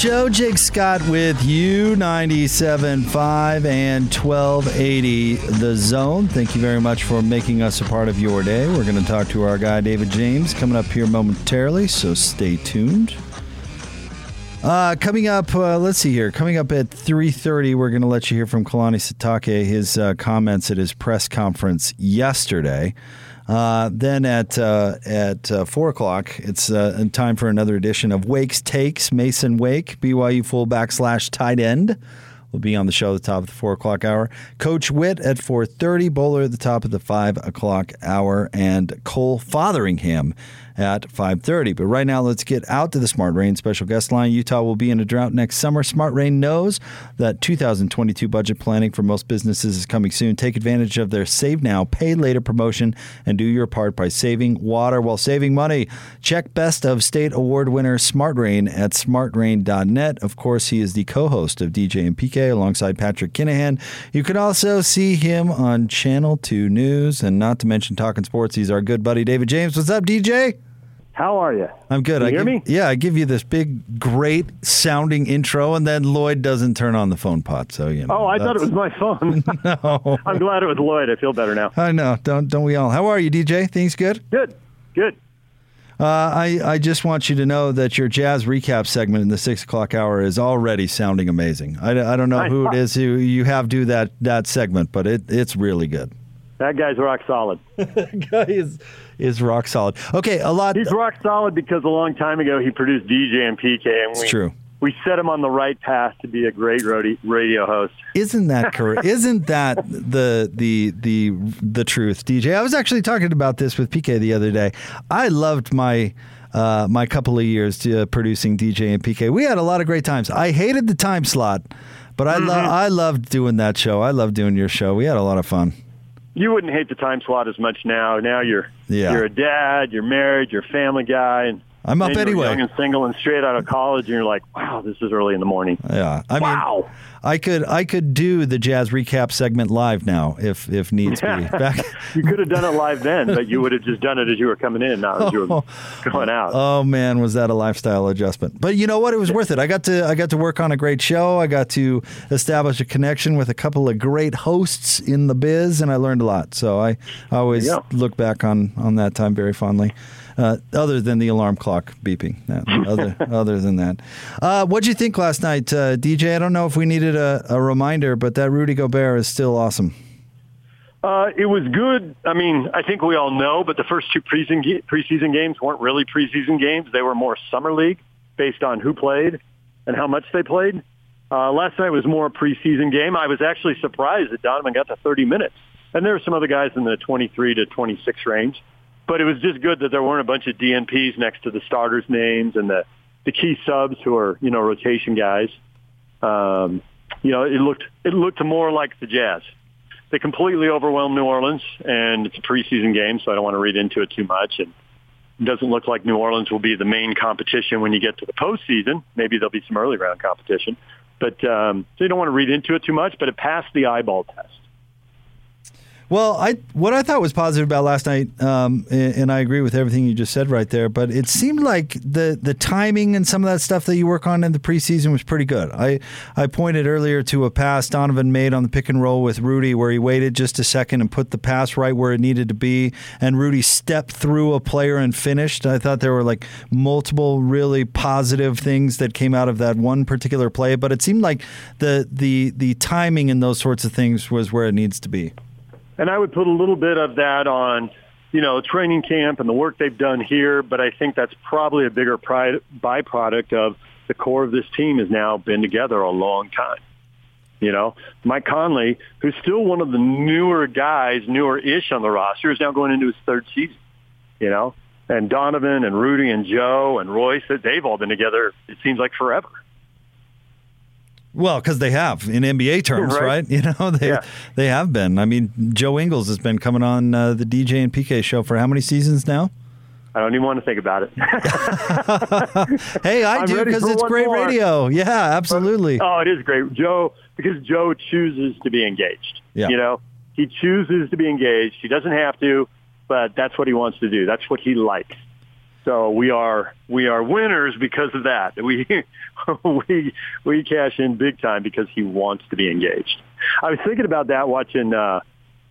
Show, Jake Scott with you, 97.5 and 1280 The Zone. Thank you very much for making us a part of your day. We're going to talk to our guy, David James, coming up here momentarily, so stay tuned. Uh, coming up, uh, let's see here. Coming up at 3.30, we're going to let you hear from Kalani Sitake, his uh, comments at his press conference yesterday. Uh, then at uh, at uh, four o'clock, it's uh, time for another edition of Wake's Takes. Mason Wake, BYU fullback slash tight end, will be on the show at the top of the four o'clock hour. Coach Witt at four thirty. Bowler at the top of the five o'clock hour, and Cole Fotheringham at 5:30. But right now, let's get out to the Smart Rain special guest line. Utah will be in a drought next summer. Smart Rain knows that 2022 budget planning for most businesses is coming soon. Take advantage of their Save Now, Pay Later promotion and do your part by saving water while saving money. Check Best of State Award winner Smart Rain at smartrain.net. Of course, he is the co-host of DJ and PK alongside Patrick Kinahan. You can also see him on Channel 2 News and not to mention Talking Sports. He's our good buddy David James. What's up, DJ? How are you? I'm good. Can you I hear give, me? Yeah, I give you this big, great sounding intro, and then Lloyd doesn't turn on the phone pot. So you know. Oh, I thought it was my phone. no. I'm glad it was Lloyd. I feel better now. I know. Don't don't we all? How are you, DJ? Things good? Good, good. Uh, I I just want you to know that your jazz recap segment in the six o'clock hour is already sounding amazing. I, I don't know who it is who you have do that that segment, but it it's really good. That guy's rock solid. Guy is is rock solid. Okay, a lot. He's rock solid because a long time ago he produced DJ and PK, and It's we, true. we set him on the right path to be a great radio host. Isn't that correct? Isn't that the the the the truth, DJ? I was actually talking about this with PK the other day. I loved my uh, my couple of years uh, producing DJ and PK. We had a lot of great times. I hated the time slot, but I love I loved doing that show. I loved doing your show. We had a lot of fun. You wouldn't hate the time slot as much now. Now you're Yeah. you're a dad, you're married, you're a family guy, and I'm up you're anyway. young and single and straight out of college, and you're like, wow, this is early in the morning. Yeah, I mean, wow. I could I could do the jazz recap segment live now if if needs be. Back, You could have done it live then, but you would have just done it as you were coming in, not as you were going out. Oh man, was that a lifestyle adjustment? But you know what? It was worth it. I got to I got to work on a great show. I got to establish a connection with a couple of great hosts in the biz, and I learned a lot. So I, I always look back on on that time very fondly. Uh, other than the alarm clock beeping, other other than that, uh, what'd you think last night, uh, DJ? I don't know if we needed a, a reminder, but that Rudy Gobert is still awesome. Uh, it was good. I mean, I think we all know, but the first two preseason, preseason games weren't really preseason games. They were more summer league based on who played and how much they played. Uh, last night was more a preseason game. I was actually surprised that Donovan got to 30 minutes. And there were some other guys in the 23 to 26 range. But it was just good that there weren't a bunch of DNPs next to the starters' names and the, the key subs who are, you know, rotation guys. Um, you know, it looked it looked more like the Jazz they completely overwhelmed New Orleans, and it's a preseason game, so I don't want to read into it too much. And it doesn't look like New Orleans will be the main competition when you get to the postseason. Maybe there'll be some early round competition, but um, so you don't want to read into it too much. But it passed the eyeball test. Well, I what I thought was positive about last night, um, and, and I agree with everything you just said right there. But it seemed like the the timing and some of that stuff that you work on in the preseason was pretty good. I I pointed earlier to a pass Donovan made on the pick and roll with Rudy, where he waited just a second and put the pass right where it needed to be, and Rudy stepped through a player and finished. I thought there were like multiple really positive things that came out of that one particular play, but it seemed like the the the timing and those sorts of things was where it needs to be. And I would put a little bit of that on, you know, training camp and the work they've done here. But I think that's probably a bigger pride, byproduct of the core of this team has now been together a long time. You know, Mike Conley, who's still one of the newer guys, newer-ish on the roster, is now going into his third season. You know, and Donovan and Rudy and Joe and Royce, they've all been together. It seems like forever. Well, because they have in NBA terms, right? right? You know, they yeah. they have been. I mean, Joe Ingles has been coming on uh, the DJ and PK show for how many seasons now? I don't even want to think about it. hey, I do because it's great more. radio. Yeah, absolutely. But, oh, it is great, Joe, because Joe chooses to be engaged. Yeah. You know, he chooses to be engaged. He doesn't have to, but that's what he wants to do. That's what he likes. So we are we are winners because of that. We we we cash in big time because he wants to be engaged. I was thinking about that watching uh,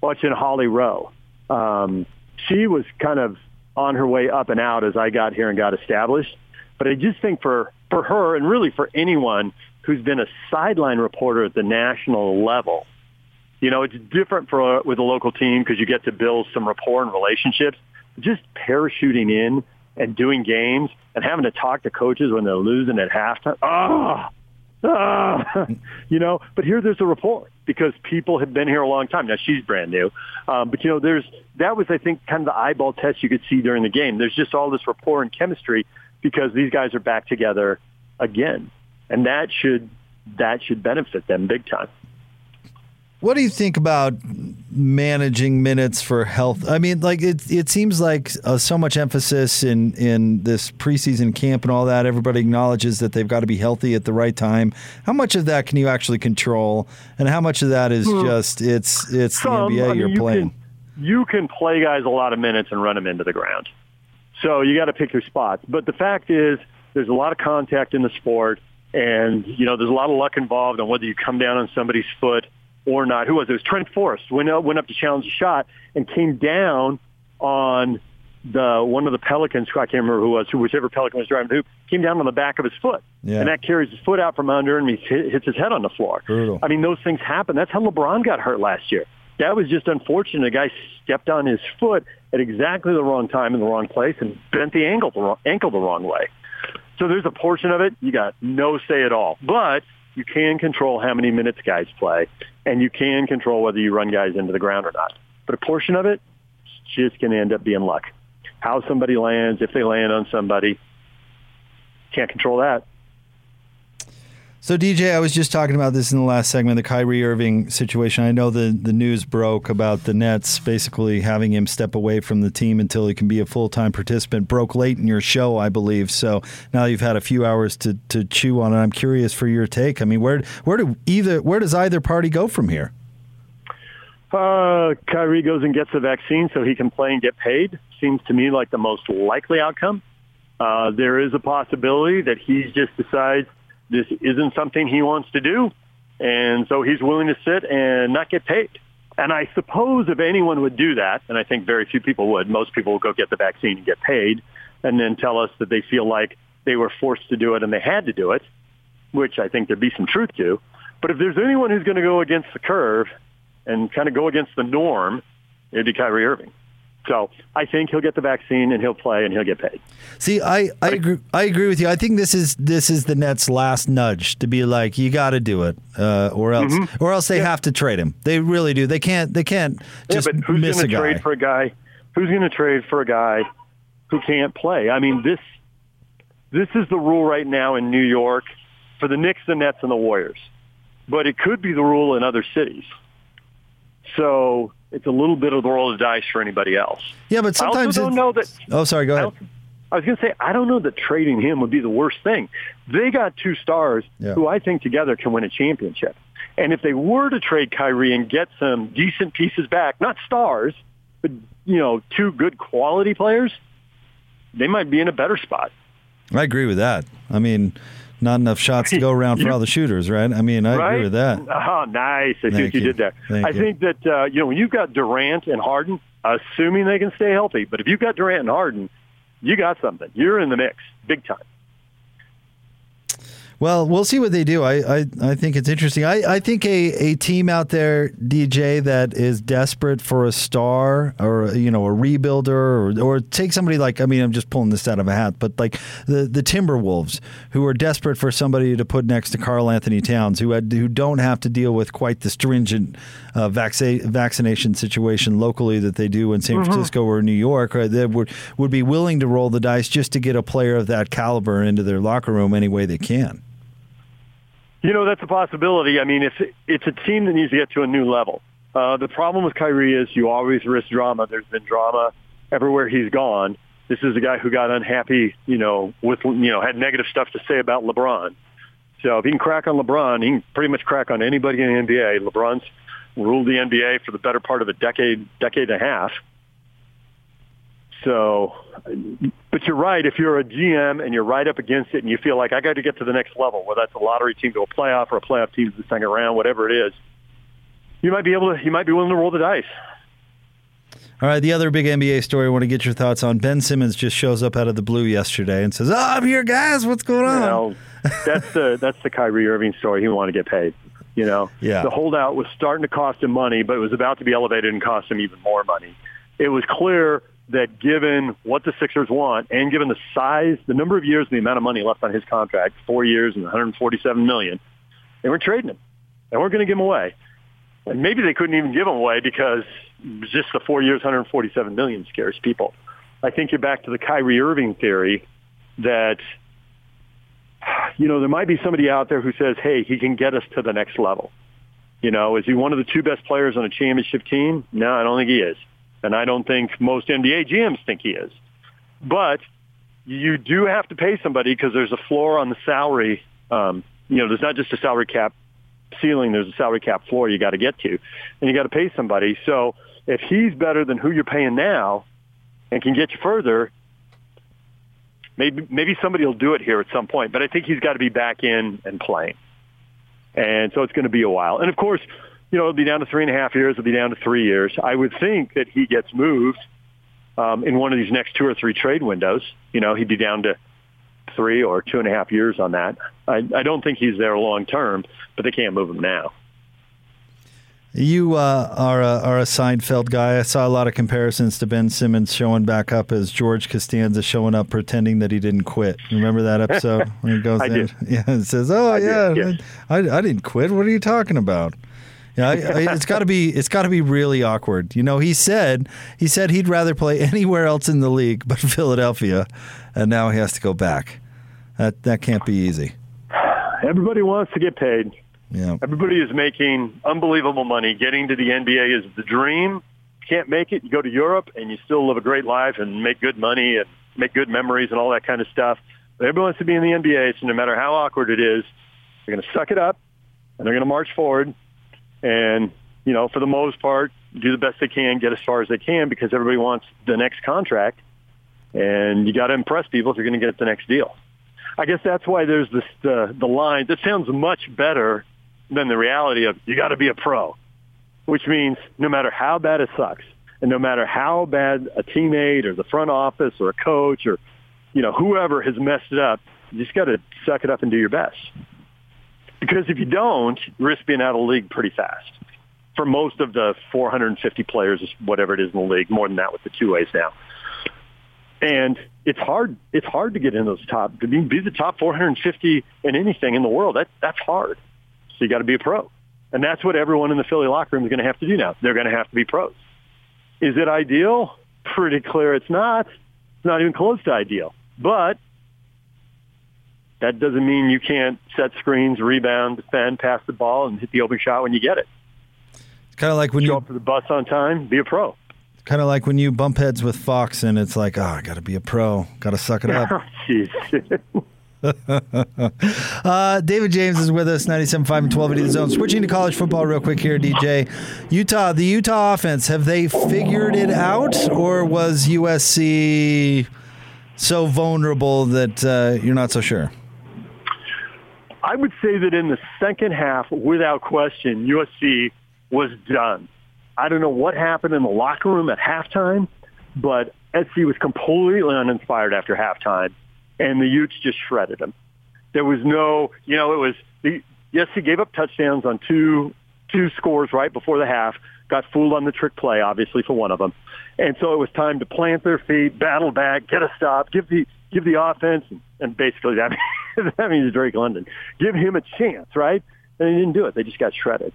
watching Holly Rowe. Um, she was kind of on her way up and out as I got here and got established. But I just think for for her and really for anyone who's been a sideline reporter at the national level, you know, it's different for with a local team because you get to build some rapport and relationships. Just parachuting in and doing games and having to talk to coaches when they're losing at halftime. Ah, oh, oh, you know. But here, there's a report because people have been here a long time. Now she's brand new, um, but you know, there's that was I think kind of the eyeball test you could see during the game. There's just all this rapport and chemistry because these guys are back together again, and that should that should benefit them big time. What do you think about managing minutes for health? I mean, like it it seems like uh, so much emphasis in in this preseason camp and all that. Everybody acknowledges that they've got to be healthy at the right time. How much of that can you actually control, and how much of that is hmm. just it's it's Some, the NBA I mean, you're you playing? Can, you can play guys a lot of minutes and run them into the ground. So you got to pick your spots. But the fact is, there's a lot of contact in the sport, and you know there's a lot of luck involved on whether you come down on somebody's foot or not. Who was it? It was Trent Forrest went up, went up to challenge a shot and came down on the one of the Pelicans. I can't remember who was, who whichever Pelican was driving the hoop, came down on the back of his foot, yeah. and that carries his foot out from under and he hits his head on the floor. Brutal. I mean, those things happen. That's how LeBron got hurt last year. That was just unfortunate. A guy stepped on his foot at exactly the wrong time in the wrong place and bent the ankle the wrong, ankle the wrong way. So there's a portion of it you got no say at all. But you can control how many minutes guys play, and you can control whether you run guys into the ground or not. But a portion of it just going to end up being luck. How somebody lands, if they land on somebody, can't control that. So, DJ, I was just talking about this in the last segment, the Kyrie Irving situation. I know the, the news broke about the Nets basically having him step away from the team until he can be a full time participant. Broke late in your show, I believe. So now you've had a few hours to, to chew on it. I'm curious for your take. I mean, where where do either where does either party go from here? Uh, Kyrie goes and gets the vaccine so he can play and get paid. Seems to me like the most likely outcome. Uh, there is a possibility that he just decides this isn't something he wants to do. And so he's willing to sit and not get paid. And I suppose if anyone would do that, and I think very few people would, most people will go get the vaccine and get paid and then tell us that they feel like they were forced to do it and they had to do it, which I think there'd be some truth to. But if there's anyone who's going to go against the curve and kind of go against the norm, it'd be Kyrie Irving. So I think he'll get the vaccine and he'll play and he'll get paid. See, I, I agree. I agree with you. I think this is this is the Nets' last nudge to be like, you got to do it, uh, or else, mm-hmm. or else they yeah. have to trade him. They really do. They can't. They can't just yeah, but who's miss gonna a guy. Trade for a guy? Who's going to trade for a guy who can't play? I mean, this this is the rule right now in New York for the Knicks, the Nets, and the Warriors. But it could be the rule in other cities. So it's a little bit of the roll of dice for anybody else. Yeah, but sometimes I also don't know that. Oh, sorry. Go ahead. I, was going to say I don't know that trading him would be the worst thing. They got two stars yeah. who I think together can win a championship. And if they were to trade Kyrie and get some decent pieces back, not stars, but you know, two good quality players, they might be in a better spot. I agree with that. I mean, not enough shots to go around for all the shooters, right? I mean, I right? agree with that. Oh, nice. I see what you, you, did there. Thank I you. think that, uh, you know, when you've got Durant and Harden, assuming they can stay healthy, but if you've got Durant and Harden, you got something. You're in the mix big time. Well, we'll see what they do. I, I, I think it's interesting. I, I think a, a team out there, DJ, that is desperate for a star or you know a rebuilder or or take somebody like I mean I'm just pulling this out of a hat, but like the the Timberwolves who are desperate for somebody to put next to Karl-Anthony Towns who had who don't have to deal with quite the stringent uh, vaccination situation locally that they do in San mm-hmm. Francisco or New York. Right? They would would be willing to roll the dice just to get a player of that caliber into their locker room any way they can. You know, that's a possibility. I mean, it's it's a team that needs to get to a new level. Uh, the problem with Kyrie is you always risk drama. There's been drama everywhere he's gone. This is a guy who got unhappy, you know, with you know had negative stuff to say about LeBron. So if he can crack on LeBron, he can pretty much crack on anybody in the NBA. LeBron's ruled the NBA for the better part of a decade, decade and a half. So, but you're right. If you're a GM and you're right up against it and you feel like I got to get to the next level, whether that's a lottery team to a playoff or a playoff team to the second round, whatever it is, you might be able to, you might be willing to roll the dice. All right, the other big NBA story I want to get your thoughts on. Ben Simmons just shows up out of the blue yesterday and says, "Oh, I'm here, guys. What's going on?" That's the that's the Kyrie Irving story. He wanted to get paid. You know, yeah. the holdout was starting to cost him money, but it was about to be elevated and cost him even more money. It was clear that given what the Sixers want and given the size, the number of years and the amount of money left on his contract, four years and 147 million, they were trading him. They weren't going to give him away. And maybe they couldn't even give him away because just the four years, 147 million scares people. I think you're back to the Kyrie Irving theory that, you know, there might be somebody out there who says, hey, he can get us to the next level. You know, is he one of the two best players on a championship team? No, I don't think he is. And I don't think most NBA GMs think he is. But you do have to pay somebody because there's a floor on the salary. Um, you know, there's not just a salary cap ceiling, there's a salary cap floor you got to get to. And you got to pay somebody. So if he's better than who you're paying now and can get you further, maybe maybe somebody will do it here at some point. But I think he's got to be back in and playing. And so it's going to be a while. And of course, you know, it'll be down to three and a half years. It'll be down to three years. I would think that he gets moved um, in one of these next two or three trade windows. You know, he'd be down to three or two and a half years on that. I, I don't think he's there long term, but they can't move him now. You uh, are, a, are a Seinfeld guy. I saw a lot of comparisons to Ben Simmons showing back up as George Costanza showing up pretending that he didn't quit. Remember that episode when he goes I in? Did. Yeah, it says, "Oh I yeah, yes. I, I didn't quit. What are you talking about?" Yeah, it's got to be it's got to be really awkward. You know, he said he said he'd rather play anywhere else in the league but Philadelphia, and now he has to go back. That that can't be easy. Everybody wants to get paid. Yeah. Everybody is making unbelievable money. Getting to the NBA is the dream. Can't make it, you go to Europe and you still live a great life and make good money and make good memories and all that kind of stuff. But everybody wants to be in the NBA, so no matter how awkward it is, they're going to suck it up and they're going to march forward and, you know, for the most part, do the best they can, get as far as they can because everybody wants the next contract. And you got to impress people if you're going to get the next deal. I guess that's why there's this uh, the line that sounds much better than the reality of you got to be a pro, which means no matter how bad it sucks, and no matter how bad a teammate or the front office or a coach or you know whoever has messed it up, you just got to suck it up and do your best. Because if you don't, you risk being out of the league pretty fast. For most of the 450 players, whatever it is in the league, more than that with the two ways now. And it's hard. It's hard to get in those top to be, the top 450 in anything in the world. That that's hard. So you got to be a pro. And that's what everyone in the Philly locker room is going to have to do now. They're going to have to be pros. Is it ideal? Pretty clear it's not. It's not even close to ideal. But that doesn't mean you can't set screens, rebound, defend, pass the ball, and hit the open shot when you get it. It's kind of like when Show you up to the bus on time, be a pro. Kind of like when you bump heads with Fox, and it's like, oh, I got to be a pro, got to suck it up. Jeez. uh, David James is with us, 97.5 and 1280 The Zone. Switching to college football real quick here, DJ. Utah, the Utah offense, have they figured it out, or was USC so vulnerable that uh, you're not so sure? I would say that in the second half, without question, USC was done. I don't know what happened in the locker room at halftime, but SC was completely uninspired after halftime, and the Utes just shredded them. There was no, you know, it was the yes, he gave up touchdowns on two two scores right before the half. Got fooled on the trick play, obviously for one of them, and so it was time to plant their feet, battle back, get a stop, give the give the offense, and basically that that means Drake London, give him a chance, right? And they didn't do it. They just got shredded.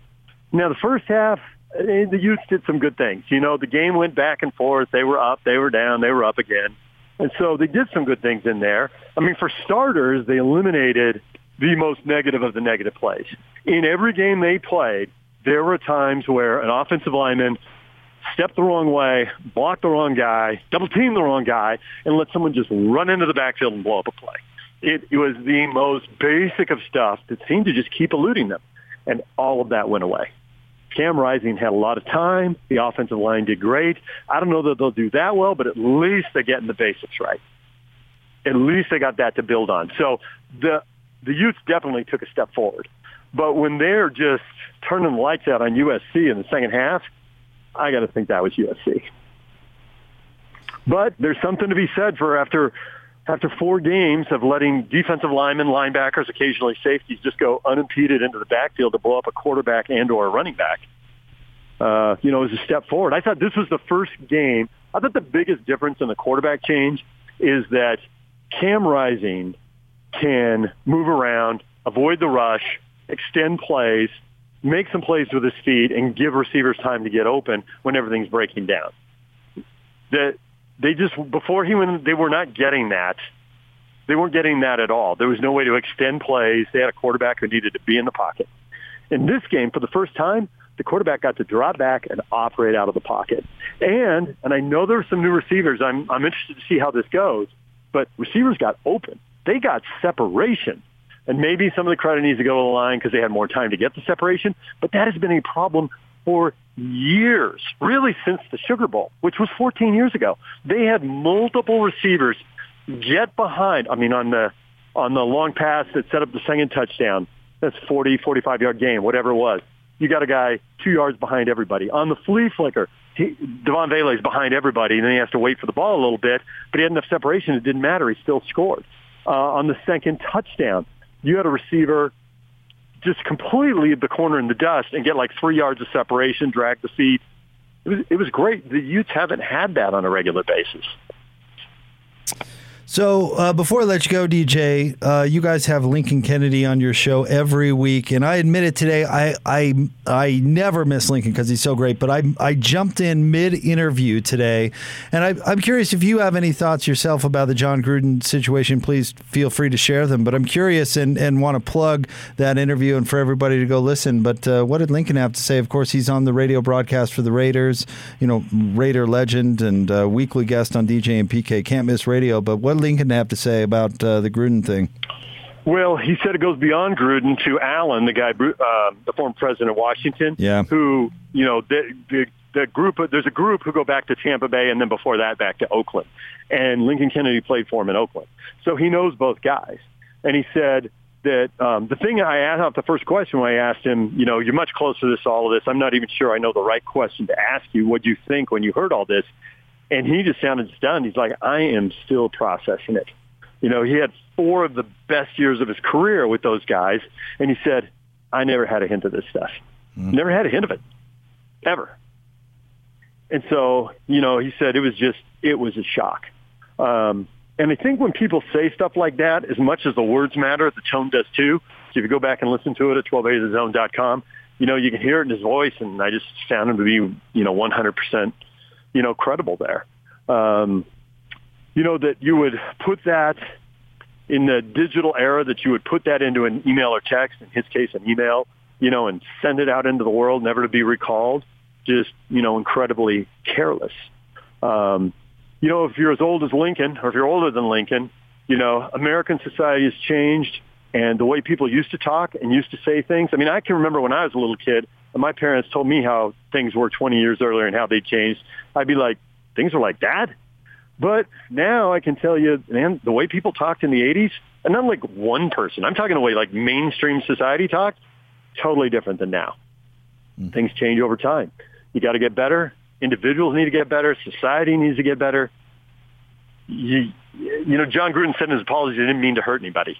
Now the first half, eh, the Utes did some good things. You know, the game went back and forth. They were up, they were down, they were up again. And so they did some good things in there. I mean, for starters, they eliminated the most negative of the negative plays. In every game they played, there were times where an offensive lineman stepped the wrong way, blocked the wrong guy, double teamed the wrong guy, and let someone just run into the backfield and blow up a play. It, it was the most basic of stuff that seemed to just keep eluding them. And all of that went away. Cam Rising had a lot of time. The offensive line did great. I don't know that they'll do that well, but at least they're getting the basics right. At least they got that to build on. So the the Utes definitely took a step forward. But when they're just turning the lights out on USC in the second half, I got to think that was USC. But there's something to be said for after after four games of letting defensive linemen, linebackers, occasionally safeties just go unimpeded into the backfield to blow up a quarterback and or a running back. Uh, you know, is a step forward. I thought this was the first game. I thought the biggest difference in the quarterback change is that Cam Rising can move around, avoid the rush, extend plays, make some plays with his feet, and give receivers time to get open when everything's breaking down. That they just before he went, they were not getting that. They weren't getting that at all. There was no way to extend plays. They had a quarterback who needed to be in the pocket. In this game, for the first time, the quarterback got to drop back and operate out of the pocket. And and I know there are some new receivers. I'm I'm interested to see how this goes. But receivers got open. They got separation. And maybe some of the credit needs to go to the line because they had more time to get the separation. But that has been a problem for years, really since the Sugar Bowl, which was 14 years ago. They had multiple receivers get behind. I mean, on the on the long pass that set up the second touchdown, that's 40, 45 yard game, whatever it was. You got a guy two yards behind everybody. On the flea flicker, he, Devaughn Vele is behind everybody, and then he has to wait for the ball a little bit, but he had enough separation. It didn't matter. He still scored. Uh, on the second touchdown, you had a receiver just completely the corner in the dust and get like three yards of separation, drag the feet. It was, it was great. The Utes haven't had that on a regular basis. So uh, before I let you go, DJ, uh, you guys have Lincoln Kennedy on your show every week, and I admit it today. I I I never miss Lincoln because he's so great. But I I jumped in mid interview today, and I, I'm curious if you have any thoughts yourself about the Jon Gruden situation. Please feel free to share them. But I'm curious and, and want to plug that interview and for everybody to go listen. But uh, what did Lincoln have to say? Of course, he's on the radio broadcast for the Raiders. You know, Raider legend and uh, weekly guest on DJ and PK. Can't miss radio. But what what Lincoln have to say about uh, the Gruden thing? Well, he said it goes beyond Gruden to Allen, the guy, uh, the former president of Washington, yeah. who, you know, the, the, the group, there's a group who go back to Tampa Bay and then before that back to Oakland. And Lincoln Kennedy played for him in Oakland. So he knows both guys. And he said that um, the thing I asked off the first question when I asked him, you know, you're much closer to this, all of this. I'm not even sure I know the right question to ask you. What do you think when you heard all this? And he just sounded stunned. He's like, I am still processing it. You know, he had four of the best years of his career with those guys. And he said, I never had a hint of this stuff. Mm. Never had a hint of it. Ever. And so, you know, he said it was just, it was a shock. Um, and I think when people say stuff like that, as much as the words matter, the tone does too. So if you go back and listen to it at 1280thezone.com, you know, you can hear it in his voice, and I just found him to be, you know, 100% you know, credible there. Um, you know, that you would put that in the digital era, that you would put that into an email or text, in his case, an email, you know, and send it out into the world, never to be recalled, just, you know, incredibly careless. Um, you know, if you're as old as Lincoln, or if you're older than Lincoln, you know, American society has changed and the way people used to talk and used to say things. I mean, I can remember when I was a little kid, my parents told me how things were 20 years earlier and how they changed, I'd be like, things are like that? But now I can tell you, man, the way people talked in the 80s, and not like one person, I'm talking the way like mainstream society talked, totally different than now. Mm. Things change over time. You got to get better. Individuals need to get better. Society needs to get better. You, you know, Jon Gruden said in his apology he didn't mean to hurt anybody.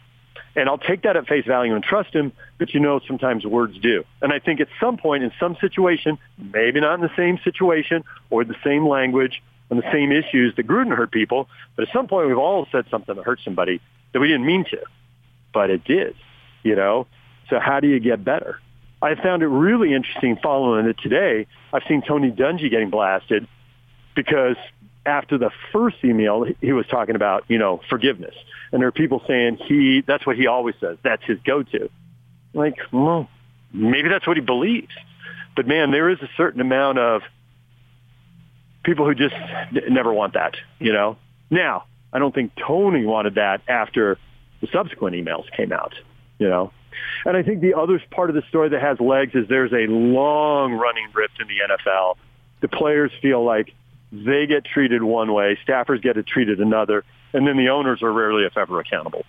And I'll take that at face value and trust him, but you know sometimes words do. And I think at some point in some situation, maybe not in the same situation or the same language and the same issues that Gruden hurt people, but at some point we've all said something that hurt somebody that we didn't mean to, but it did, you know? So how do you get better? I found it really interesting following it today. I've seen Tony Dungy getting blasted because after the first email, he was talking about, you know, forgiveness. And there are people saying he, that's what he always says. That's his go-to. Like, well, maybe that's what he believes. But man, there is a certain amount of people who just never want that, you know? Now, I don't think Tony wanted that after the subsequent emails came out, you know? And I think the other part of the story that has legs is there's a long running rift in the NFL. The players feel like they get treated one way, staffers get it treated another, and then the owners are rarely, if ever, accountable.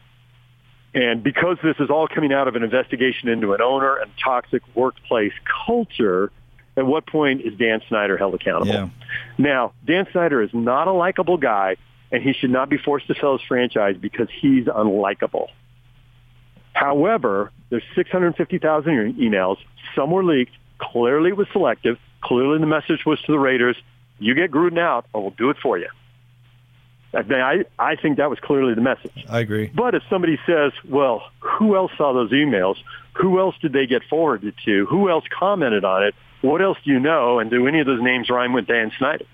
And because this is all coming out of an investigation into an owner and toxic workplace culture, at what point is Dan Snyder held accountable? Yeah. Now, Dan Snyder is not a likable guy, and he should not be forced to sell his franchise because he's unlikable. However, there's 650,000 emails. Some were leaked. Clearly it was selective. Clearly the message was to the Raiders, you get Gruden out or we'll do it for you. I, mean, I, I think that was clearly the message. I agree. But if somebody says, well, who else saw those emails? Who else did they get forwarded to? Who else commented on it? What else do you know? And do any of those names rhyme with Dan Snyder?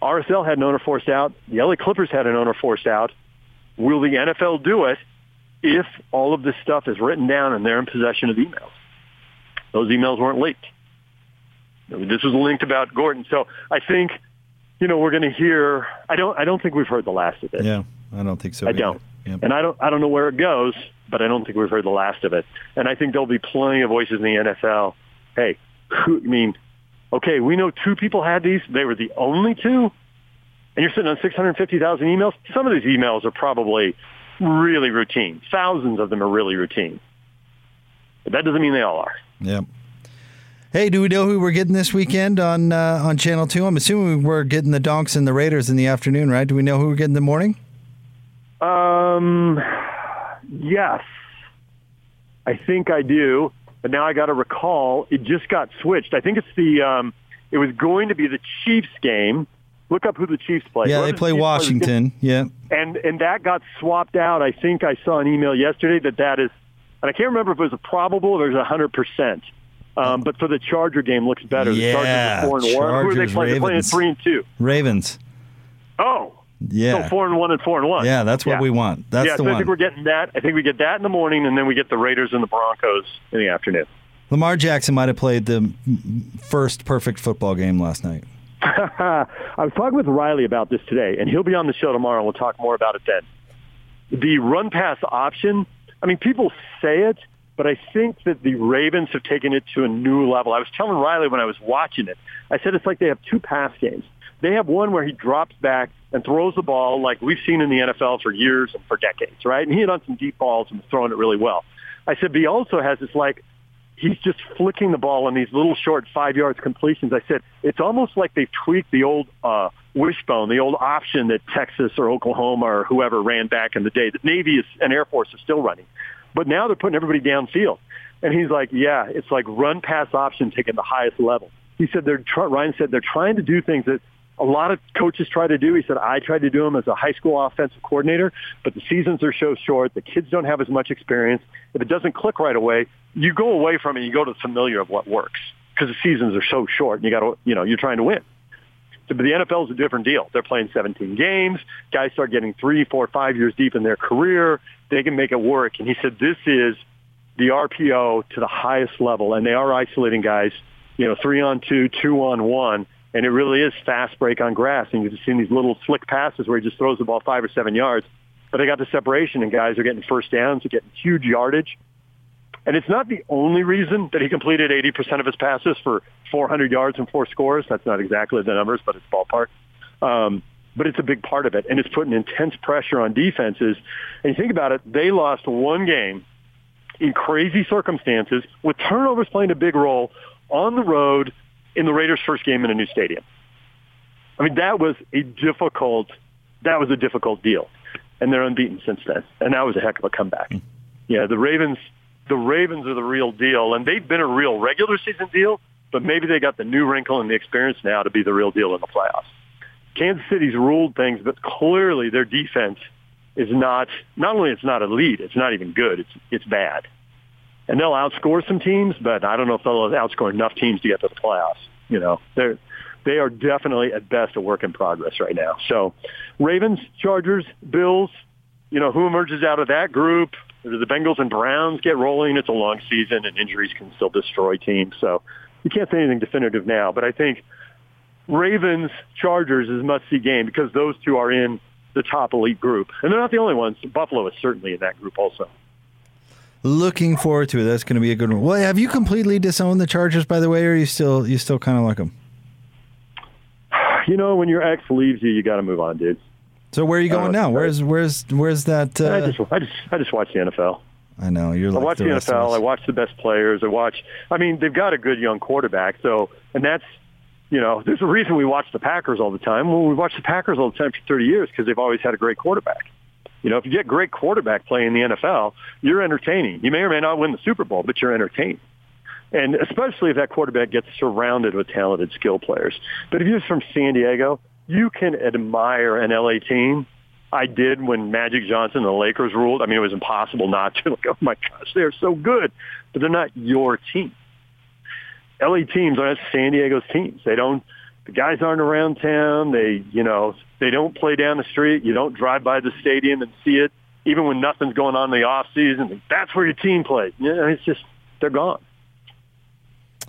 RSL had an owner forced out. The LA Clippers had an owner forced out. Will the NFL do it if all of this stuff is written down and they're in possession of emails? Those emails weren't leaked. This was linked about Gruden. So I think, you know, we're going to hear. I don't. I don't think we've heard the last of it. Yeah, I don't think so. I either. don't. Yep. And I don't. I don't know where it goes, but I don't think we've heard the last of it. And I think there'll be plenty of voices in the NFL. Hey, who, I mean, okay, we know two people had these. They were the only two. And you're sitting on 650,000 emails. Some of these emails are probably really routine. Thousands of them are really routine. But that doesn't mean they all are. Yep. Hey, do we know who we're getting this weekend on uh, on Channel Two? I'm assuming we're getting the Donks and the Raiders in the afternoon, right? Do we know who we're getting in the morning? Um, yes, I think I do. But now I got to recall it just got switched. I think it's the um, it was going to be the Chiefs game. Look up who the Chiefs play. Yeah, they the play Chiefs Washington. Yeah. and and that got swapped out. I think I saw an email yesterday that that is, and I can't remember if it was a probable or it was a hundred percent. Um, but for the Charger game, looks better. Yeah, the Chargers are four and one. Who are they playing? They're playing three and two. Ravens. Oh, Yeah. so four and one and four and one. Yeah, that's what Yeah. we want. That's yeah, the so I think we're getting that. I think we get that in the morning, and then we get the Raiders and the Broncos in the afternoon. Lamar Jackson might have played the first perfect football game last night. I was talking with Riley about this today, and he'll be on the show tomorrow, and we'll talk more about it then. The run pass option, I mean, people say it, but I think that the Ravens have taken it to a new level. I was telling Riley when I was watching it, I said it's like they have two pass games. They have one where he drops back and throws the ball like we've seen in the NFL for years and for decades, right? And he hit on some deep balls and was throwing it really well. I said, but he also has this like he's just flicking the ball on these little short five yards completions. I said it's almost like they've tweaked the old uh, wishbone, the old option that Texas or Oklahoma or whoever ran back in the day. The Navy is, and Air Force are still running, but now they're putting everybody downfield. And he's like, yeah, it's like run pass option taken the highest level. He said they're try- Ryan said they're trying to do things that a lot of coaches try to do. He said, I tried to do them as a high school offensive coordinator, but the seasons are so short. The kids don't have as much experience. If it doesn't click right away, you go away from it. and You go to the familiar of what works because the seasons are so short and you got to, you know, you're trying to win. But the NFL is a different deal. They're playing 17 games. Guys start getting three, four, five years deep in their career. They can make it work. And he said, this is the RPO to the highest level. And they are isolating guys, you know, three on two, two on one and it really is fast break on grass. And you've seen these little slick passes where he just throws the ball five or seven yards. But they got the separation, and guys are getting first downs, they're getting huge yardage. And it's not the only reason that he completed 80% of his passes for 400 yards and four scores. That's not exactly the numbers, but it's ballpark. Um, but it's a big part of it, and it's putting intense pressure on defenses. And you think about it, they lost one game in crazy circumstances with turnovers playing a big role on the road in the Raiders' first game in a new stadium. I mean, that was a difficult, that was a difficult deal. and they're unbeaten since then. And that was a heck of a comeback. Mm. Yeah, the Ravens, the Ravens are the real deal, and they've been a real regular season deal, but maybe they got the new wrinkle and the experience now to be the real deal in the playoffs. Kansas City's ruled things, but clearly their defense is not. Not only it's not elite, it's not even good. It's it's bad, and they'll outscore some teams, but I don't know if they'll outscore enough teams to get to the playoffs. You know, they're they are definitely at best a work in progress right now. So, Ravens, Chargers, Bills. You know, who emerges out of that group? The Bengals and Browns get rolling. It's a long season, and injuries can still destroy teams. So, you can't say anything definitive now. But I think Ravens Chargers is a must see game because those two are in the top elite group, and they're not the only ones. Buffalo is certainly in that group also. Looking forward to it. That's going to be a good one. Well, have you completely disowned the Chargers, by the way, or are you still you still kind of like them? You know, when your ex leaves you, you got to move on, dude. So where are you going now? Where's where's where's that? Uh... I just I just I just watch the NFL. I know you're. Like I watch the, the NFL. I watch the best players. I watch. I mean, they've got a good young quarterback. So, and that's you know, there's a reason we watch the Packers all the time. Well, we watch the Packers all the time for 30 years because they've always had a great quarterback. You know, if you get great quarterback play in the NFL, you're entertaining. You may or may not win the Super Bowl, but you're entertaining. And especially if that quarterback gets surrounded with talented skill players. But if you're from San Diego, you can admire an LA team. I did when Magic Johnson and the Lakers ruled. I mean, it was impossible not to. Like, oh my gosh, they're so good, but they're not your team. LA teams are not San Diego's teams. They don't. The guys aren't around town. They, you know, they don't play down the street. You don't drive by the stadium and see it, even when nothing's going on in the off season. That's where your team plays. Yeah, it's just they're gone.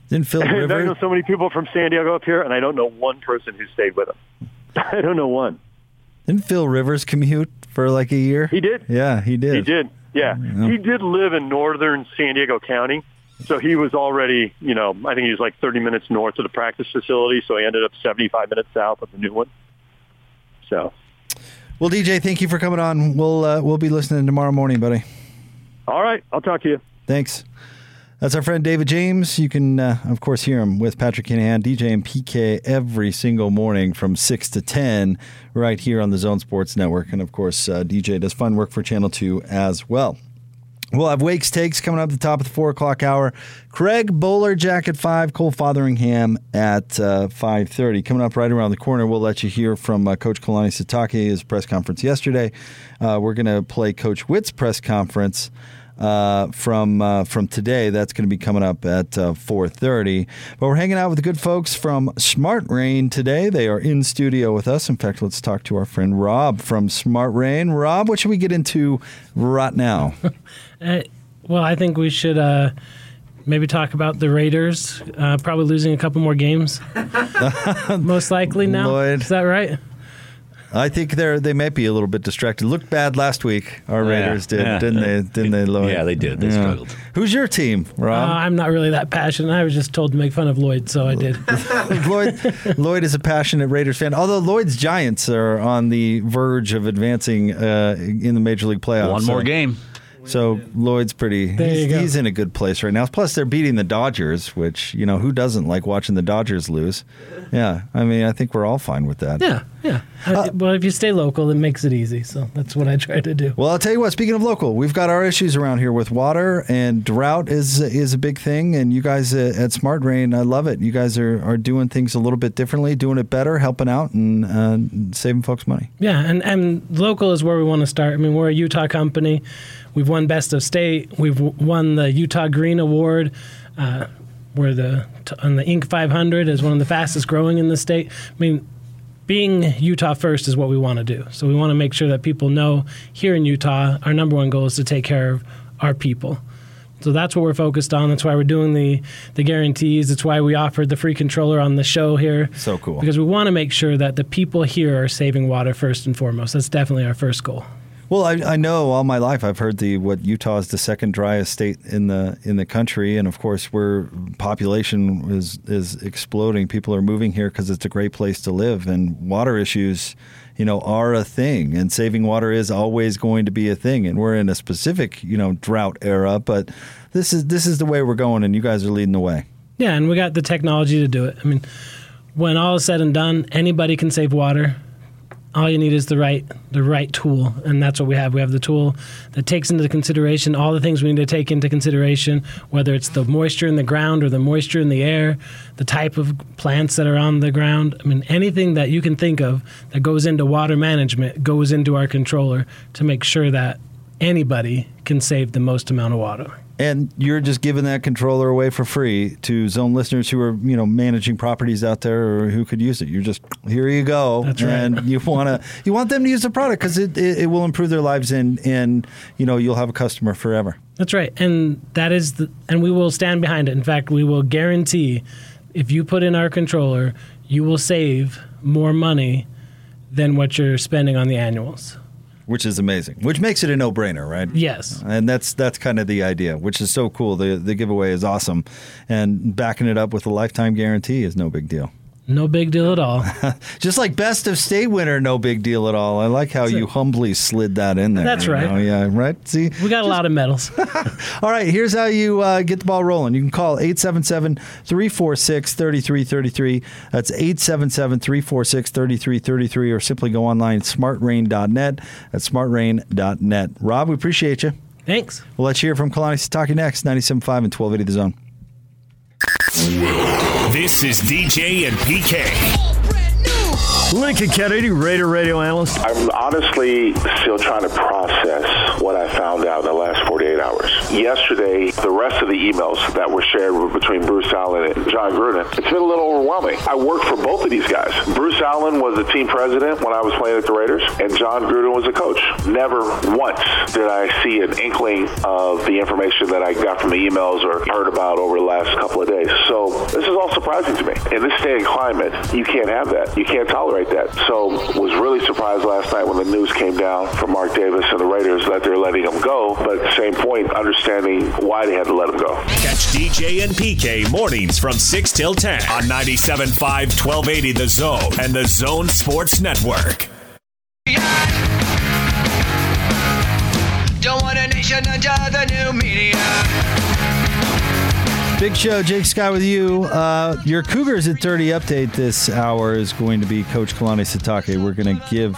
Didn't Phil Rivers? I know so many people from San Diego up here, and I don't know one person who stayed with them. I don't know one. Didn't Phil Rivers commute for like a year? He did. Yeah, he did. He did. Yeah, yeah. he did live in northern San Diego County, so he was already, you know, I think he was like 30 minutes north of the practice facility. So he ended up 75 minutes south of the new one. So. Well, DJ, thank you for coming on. We'll uh, we'll be listening tomorrow morning, buddy. All right, I'll talk to you. Thanks. That's our friend David James. You can, uh, of course, hear him with Patrick Kinahan, DJ and PK every single morning from 6 to 10 right here on the Zone Sports Network. And, of course, uh, DJ does fun work for Channel 2 as well. We'll have Wake's Takes coming up at the top of the four o'clock hour. Craig Bolerjack at five. Cole Fotheringham at uh, five thirty. Coming up right around the corner, we'll let you hear from uh, Coach Kalani Sitake, his press conference yesterday. Uh, we're going to play Coach Witt's press conference uh, from uh, from today. That's going to be coming up at uh, 4:30. But we're hanging out with the good folks from Smart Rain today. They are in studio with us. In fact, let's talk to our friend Rob from Smart Rain. Rob, what should we get into right now? Uh, well, I think we should uh, maybe talk about the Raiders uh, probably losing a couple more games. Most likely now. Lloyd. Is that right? I think they're they might be a little bit distracted. Looked bad last week. Our Raiders did, yeah. didn't they? Didn't they, Lloyd? Yeah, they did. They yeah. struggled. Who's your team, Rob? Uh, I'm not really that passionate. I was just told to make fun of Lloyd, so I did. Lloyd Lloyd is a passionate Raiders fan. Although Lloyd's Giants are on the verge of advancing uh, in the Major League playoffs. One more so. game. So Lloyd's pretty. He's, he's, in a good place right now. Plus, they're beating the Dodgers, which you know who doesn't like watching the Dodgers lose. Yeah, I mean, I think we're all fine with that. Yeah, yeah. Uh, well, if you stay local, it makes it easy. So that's what I try to do. Well, I'll tell you what. Speaking of local, we've got our issues around here with water and drought is is a big thing. And you guys at Smart Rain, I love it. You guys are, are doing things a little bit differently, doing it better, helping out, and uh, saving folks money. Yeah, and and local is where we want to start. I mean, we're a Utah company. We've won Best of State. We've won the Utah Green Award. Uh, we're the on the Inc. 500 is one of the fastest growing in the state. I mean, being Utah first is what we want to do. So we want to make sure that people know here in Utah, our number one goal is to take care of our people. So that's what we're focused on. That's why we're doing the the guarantees. That's why we offered the free controller on the show here. So cool. Because we want to make sure that the people here are saving water first and foremost. That's definitely our first goal. Well, I, I know all my life I've heard the what Utah is the second driest state in the in the country, and of course, where population is is exploding. People are moving here because it's a great place to live, and water issues, you know, are a thing, and saving water is always going to be a thing. And we're in a specific, you know, drought era, but this is this is the way we're going, and you guys are leading the way. Yeah, and we got the technology to do it. I mean, when all is said and done, anybody can save water all you need is the right the right tool and that's what we have. We have the tool that takes into consideration all the things we need to take into consideration whether it's the moisture in the ground or the moisture in the air the type of plants that are on the ground. I mean anything that you can think of that goes into water management goes into our controller to make sure that anybody can save the most amount of water and you're just giving that controller away for free to zone listeners who are, you know, managing properties out there or who could use it. You're just here you go, That's right. and you want to you want them to use the product because it, it, it will improve their lives and and you know you'll have a customer forever. That's right, and that is the, and we will stand behind it. In fact, we will guarantee if you put in our controller, you will save more money than what you're spending on the annuals. Which is amazing. Which makes it a no-brainer, right? Yes. And that's that's kind of the idea, which is so cool. The the giveaway is awesome, and backing it up with a lifetime guarantee is no big deal. No big deal at all. Just like best of state winner, no big deal at all. I like how you humbly slid that in there. That's right. know? Yeah, right. See, We got a lot of medals. All right, here's how you uh, get the ball rolling. You can call 877 346 3333. That's 877 346 3333, or simply go online, at smartrain.net. That's smartrain.net. Rob, we appreciate you. Thanks. We'll let you hear from Kalani Sitake next, 97.5 and 1280 The Zone. This is DJ and PK. Lincoln Kennedy, Raider radio analyst. I'm honestly still trying to process what I found out in the last 48 hours. Yesterday, the rest of the emails that were shared between Bruce Allen and Jon Gruden, it's been a little overwhelming. I worked for both of these guys. Bruce Allen was the team president when I was playing at the Raiders, and Jon Gruden was the coach. Never once did I see an inkling of the information that I got from the emails or heard about over the last couple of days. So this is all surprising to me. In this day and climate, you can't have that. You can't tolerate that. So was really surprised last night when the news came down from Mark Davis and the Raiders that they're letting him go. But at the same point, understanding why they had to let him go. Catch DJ and PK mornings from 6 till 10 on 97.5 1280 The Zone and The Zone Sports Network. Don't want a nation under the new media. Big show, Jake Scott with you. Uh, your Cougars at 30 update this hour is going to be Coach Kalani Sitake. We're going to give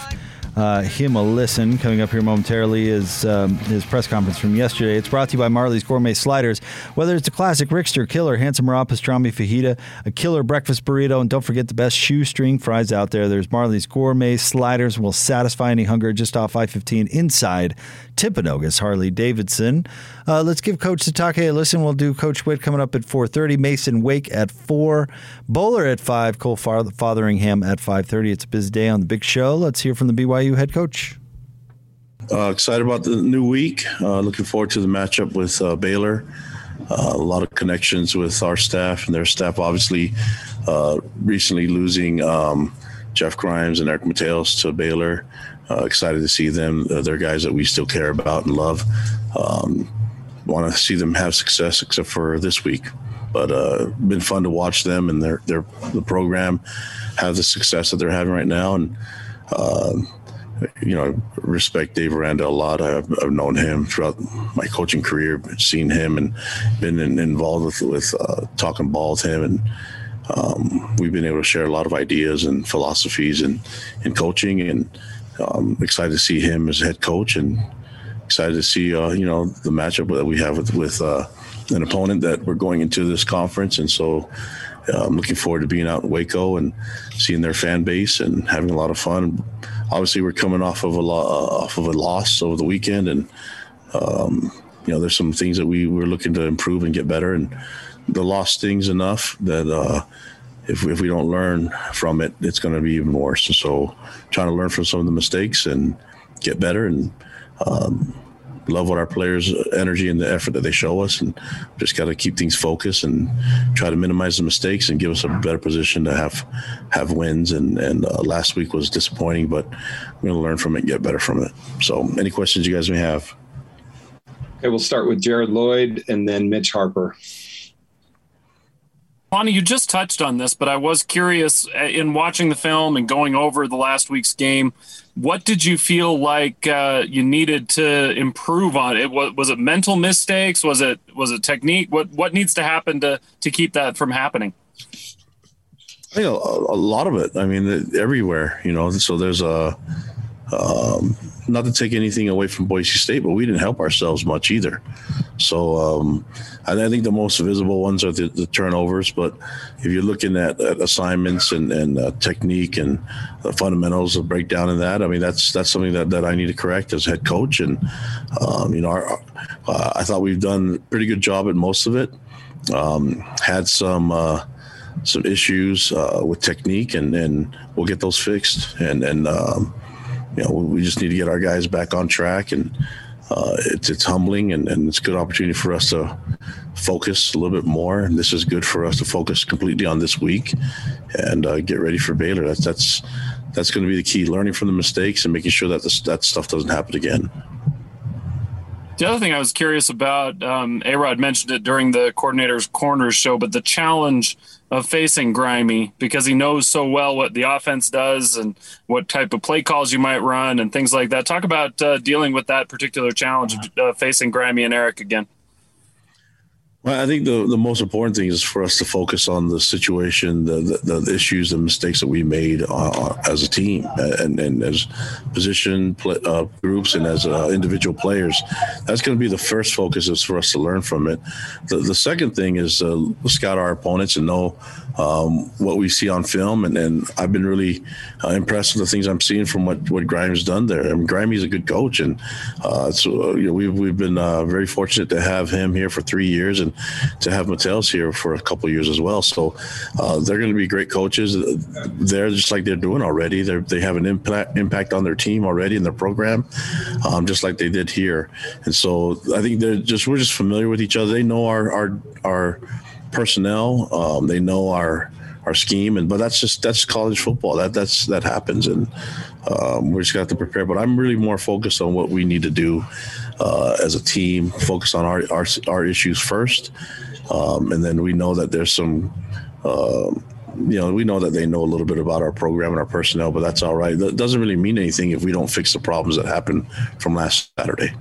uh, him a listen. Coming up here momentarily is um, his press conference from yesterday. It's brought to you by Marley's Gourmet Sliders. Whether it's a classic Rickster, killer, handsome raw pastrami fajita, a killer breakfast burrito, and don't forget the best shoestring fries out there. There's Marley's Gourmet Sliders will satisfy any hunger just off I-15 inside Timpanogos, Harley Davidson. Uh, let's give Coach Sitake a listen. We'll do Coach Witt coming up at 4.30, Mason Wake at 4, Bowler at 5, Cole Fotheringham at 5.30. It's a busy day on the big show. Let's hear from the BYU head coach. Uh, excited about the new week. Uh, looking forward to the matchup with uh, Baylor. Uh, a lot of connections with our staff and their staff. Obviously, uh, recently losing um, Jeff Grimes and Eric Mateos to Baylor. Uh, excited to see them. they're guys that we still care about and love. Um, Want to see them have success, except for this week. But uh, been fun to watch them and their their the program have the success that they're having right now. And you know, I respect Dave Aranda a lot. I've, I've, known him throughout my coaching career, seen him and been in, involved with, with uh, talking ball with him. And um, we've been able to share a lot of ideas and philosophies in, in coaching and um, excited to see him as head coach and excited to see, uh, you know, the matchup that we have with, with uh, an opponent that we're going into this conference. And so uh, I'm looking forward to being out in Waco and seeing their fan base and having a lot of fun obviously we're coming off of a lo- uh, off of a loss over the weekend, and um, you know there's some things that we we're looking to improve and get better. And the loss stings enough that uh, if if we don't learn from it, it's going to be even worse. And so, trying to learn from some of the mistakes and get better and. Um, love what our players energy and the effort that they show us and just got to keep things focused and try to minimize the mistakes and give us a better position to have have wins. And and uh, last week was disappointing but we're going to learn from it and get better from it. So any questions you guys may have? Okay we'll start with jared lloyd and then mitch harper Bonnie, you just touched on this, but I was curious uh, in watching the film and going over the last week's game. What did you feel like uh, you needed to improve on? It was, was it mental mistakes? Was it was it technique? What what needs to happen to to keep that from happening? I think a, a lot of it. I mean, everywhere, you know. So there's a, um, not to take anything away from Boise State, but we didn't help ourselves much either. So um, I, think the most visible ones are the, the turnovers. But if you're looking at, at assignments and, and uh, technique and the fundamentals of breakdown in that, I mean that's that's something that, that I need to correct as head coach. And um, you know, our, uh, I thought we've done a pretty good job at most of it. Um, had some. Uh, some issues uh, with technique, and, and we'll get those fixed. And and um, you know, we just need to get our guys back on track, and uh, it's it's humbling, and, and it's a good opportunity for us to focus a little bit more. And this is good for us to focus completely on this week and uh, get ready for Baylor. That's that's that's going to be the key: learning from the mistakes and making sure that this, that stuff doesn't happen again. The other thing I was curious about, um, Arod mentioned it during the coordinator's corners show, but the challenge of facing Grimy because he knows so well what the offense does and what type of play calls you might run and things like that. Talk about uh, dealing with that particular challenge of uh, facing Grimy and Eric again. Well, I think the, the most important thing is for us to focus on the situation, the the, the issues, the mistakes that we made uh, uh as a team and, and as position play, uh, groups and as uh, individual players. That's going to be the first focus is for us to learn from it. The, the second thing is uh, scout our opponents and know um, what we see on film. And, and I've been really uh, impressed with the things I'm seeing from what, what Grimes done there. I mean, Grimey's a good coach. And so you know, we've, we've been very fortunate to have him here for three years and to have Mateos here for a couple years as well. So uh, they're going to be great coaches. They're just like they're doing already. They they have an impact impact on their team already in their program, um, just like they did here. And so I think they're just we're just familiar with each other. They know our our our personnel. Um, they know our our scheme and but that's just that's college football that that's that happens and um, we just got to prepare but i'm really more focused on what we need to do uh, as a team, focus on our our, our issues first, um, and then we know that there's some. Uh, you know, we know that they know a little bit about our program and our personnel, but that's all right. That doesn't really mean anything if we don't fix the problems that happened from last Saturday.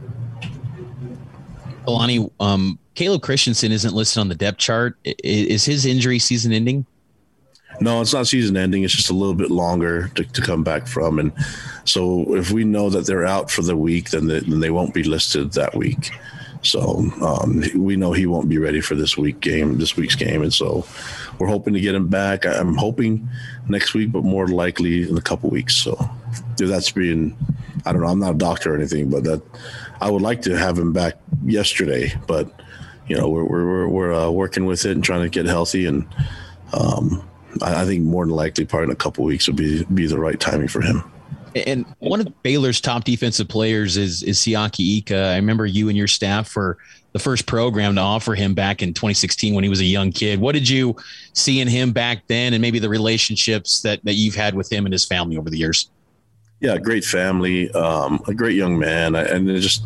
Kalani, um, Caleb Christensen isn't listed on the depth chart. Is his injury season ending? No, it's not season ending. It's just a little bit longer to, to come back from. And so if we know that they're out for the week, then they, then they won't be listed that week. So um, we know he won't be ready for this week game, this week's game, and so we're hoping to get him back. I'm hoping next week, but more likely in a couple weeks. So if that's being, I don't know, I'm not a doctor or anything, but that I would like to have him back yesterday, but you know we're we're we're uh, working with it and trying to get healthy, and um, I, I think more than likely, probably in a couple weeks would be be the right timing for him. And one of Baylor's top defensive players is is Siaki Ika. I remember you and your staff were the first program to offer him back in 2016 when he was a young kid. What did you see in him back then, and maybe the relationships that that you've had with him and his family over the years? Yeah, great family, um, a great young man, and just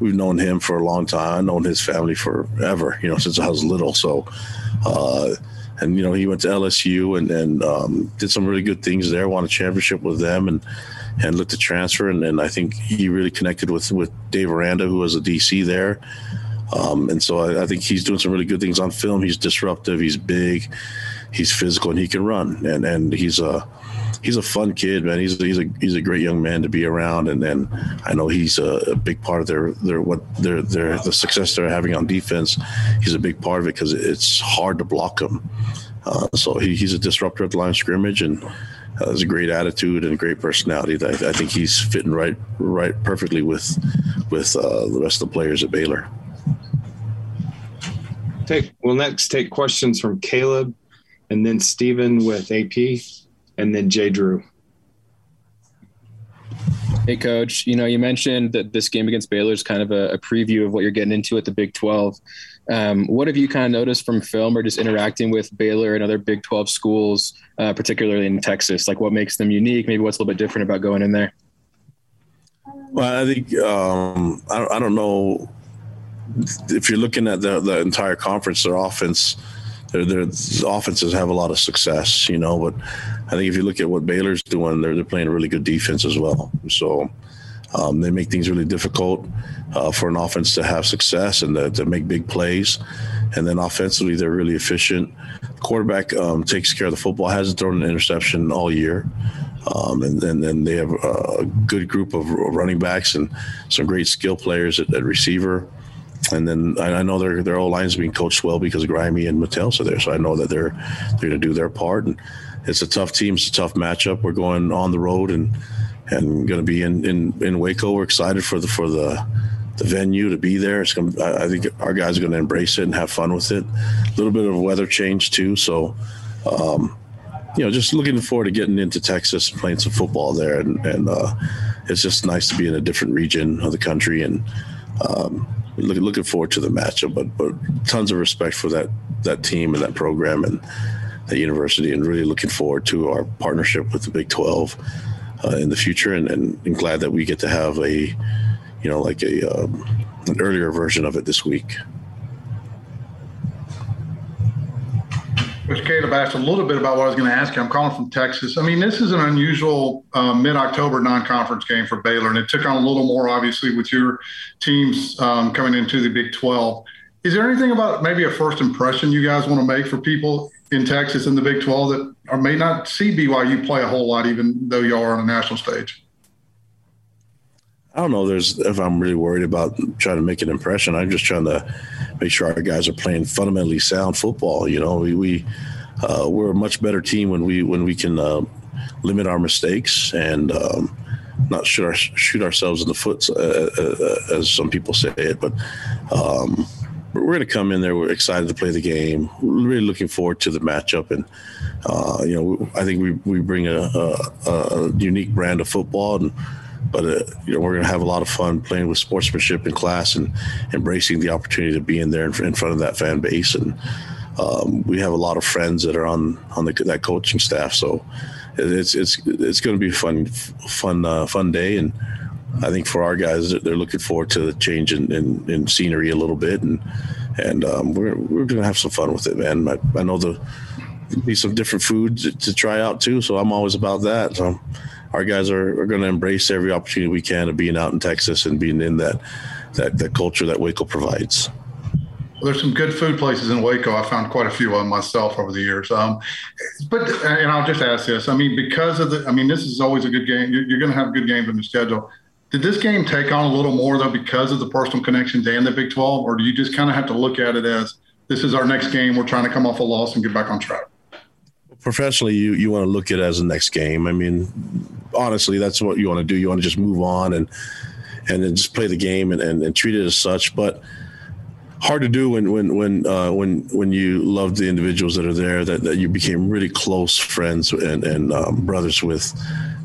we've known him for a long time. I've known his family forever, you know, since I was little. So. Uh, and you know he went to LSU and and um, did some really good things there. Won a championship with them and and looked to transfer. And, and I think he really connected with with Dave Aranda, who was a DC there. Um, and so I, I, think he's doing some really good things on film. He's disruptive. He's big. He's physical, and he can run. And and he's a he's a fun kid, man. He's he's a he's a great young man to be around. And then I know he's a, a big part of their their what their their the success they're having on defense. He's a big part of it because it's hard to block him. Uh, so he, he's a disruptor at the line of scrimmage and uh, has a great attitude and a great personality. That I, I think he's fitting right right perfectly with with uh, the rest of the players at Baylor. Take we'll next take questions from Caleb, and then Stephen with AP, and then Jay Drew. Hey, coach. You know, you mentioned that this game against Baylor is kind of a, a, preview of what you're getting into at the Big 12. Um, what have you kind of noticed from film or just interacting with Baylor and other Big 12 schools, uh, particularly in Texas? Like, what makes them unique? Maybe what's a little bit different about going in there? Well, I think um, I, I don't know if you're looking at the, the entire conference, their offense – their, their offenses have a lot of success, you know. But I think if you look at what Baylor's doing, they're they're playing really good defense as well. So Um, they make things really difficult uh, for an offense to have success and to, to, make big plays. And then offensively, they're really efficient. Quarterback um, takes care of the football. Hasn't thrown an interception all year. Um, and then they have a good group of running backs and some great skill players at, at receiver. And then I, know their their O line's being coached well because Grimey and Mateos are there, so I know that they're they're going to do their part. And it's a tough team, it's a tough matchup. We're going on the road and and going to be in, in in Waco. We're excited for the for the the venue to be there. It's going I think our guys are going to embrace it and have fun with it. A little bit of weather change too, so. Um, you know, just looking forward to getting into Texas and playing some football there, and, and uh, it's just nice to be in a different region of the country, and um, looking looking forward to the matchup. But but tons of respect for that that team and that program and that university, and really looking forward to our partnership with the Big Twelve uh, in the future, and, and, and, glad that we get to have a you know like a um, an earlier version of it this week. Which Caleb asked a little bit about what I was going to ask you. I'm calling from Texas. I mean, this is an unusual uh, mid-October non-conference game for Baylor, and it took on a little more, obviously, with your teams um, coming into the Big 12. Is there anything about maybe a first impression you guys want to make for people in Texas in the Big 12 that or may not see BYU play a whole lot, even though you are on a national stage? I don't know. There's if I'm really worried about trying to make an impression. I'm just trying to make sure our guys are playing fundamentally sound football. You know, we, we uh, we're a much better team when we when we can uh, limit our mistakes and um, not shoot our, shoot ourselves in the foot, uh, uh, as some people say it. But um, we're going to come in there. We're excited to play the game. We're really looking forward to the matchup, and uh, you know, I think we we bring a, a, a unique brand of football and but uh, you know we're going to have a lot of fun playing with sportsmanship in class and embracing the opportunity to be in there in, front of that fan base. And um, we have a lot of friends that are on on the, that coaching staff. So it's it's it's going to be a fun fun uh, fun day. And I think for our guys they're looking forward to the change in, in, in scenery a little bit. And and um, we're we're going to have some fun with it man. I, I know the be some different foods to, to try out too. So I'm always about that. So our guys are, are going to embrace every opportunity we can of being out in Texas and being in that that, that culture that Waco provides. Well, there's some good food places in Waco. I found quite a few of them myself over the years. Um, but and I'll just ask this: I mean, because of the, I mean, this is always a good game. You're, you're going to have good games in the schedule. Did this game take on a little more though because of the personal connections and the Big 12, or do you just kind of have to look at it as this is our next game? We're trying to come off a loss and get back on track professionally you you want to look at as the next game. I mean, honestly, that's what you want to do. You want to just move on and and then just play the game and, and, and treat it as such. But hard to do when when when uh, when when you love the individuals that are there that, that you became really close friends and and um, brothers with.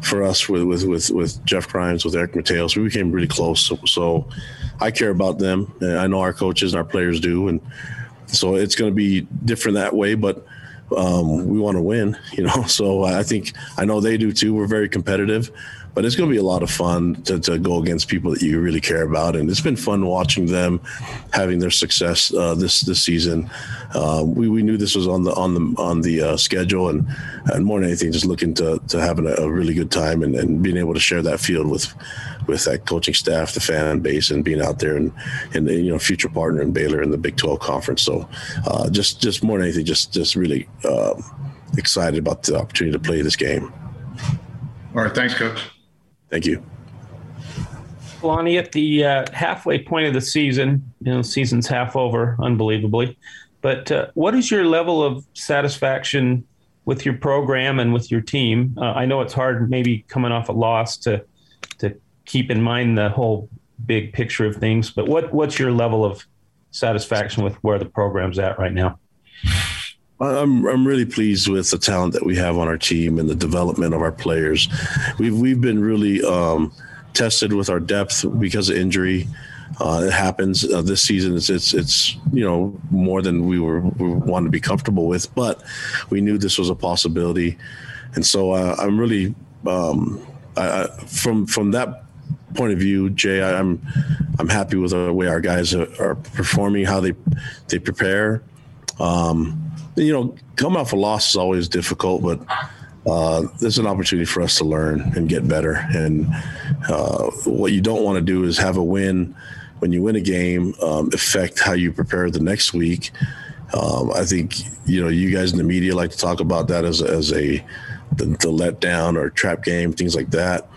For us, with with with with Jeff Grimes, with Eric Mateos, we became really close. So, so I care about them. I know our coaches and our players do, and so it's going to be different that way. But um, we want to win, you know. So I think I know they do too. We're very competitive, but it's going to be a lot of fun to, to go against people that you really care about, and it's been fun watching them having their success uh, this this season. Uh, we, we knew this was on the on the on the uh, schedule, and and more than anything, just looking to to having a, a really good time and, and being able to share that field with with that coaching staff, the fan base, and being out there and and you know future partner in Baylor in the Big 12 conference. So uh, just just more than anything, just just really um, excited about the opportunity to play this game. All right, thanks, coach. Thank you. Lonnie, at the uh, halfway point of the season, you know, season's half over, unbelievably. But uh, what is your level of satisfaction with your program and with your team? Uh, I know it's hard, maybe coming off a loss, to to keep in mind the whole big picture of things. But what what's your level of satisfaction with where the program's at right now? I'm I'm really pleased with the talent that we have on our team and the development of our players. We've we've been really um, tested with our depth because of injury. Uh, it happens uh, this season. It's, it's it's you know more than we were we wanted to be comfortable with, but we knew this was a possibility, and so uh, I'm really um, I, from from that point of view, Jay, I, I'm I'm happy with the way our guys are, are performing, how they they prepare. Um, you know, coming off a loss is always difficult, but uh, there's an opportunity for us to learn and get better. And uh, what you don't want to do is have a win when you win a game um, affect how you prepare the next week. Um, I think you know you guys in the media like to talk about that as as a the, the letdown or trap game, things like that.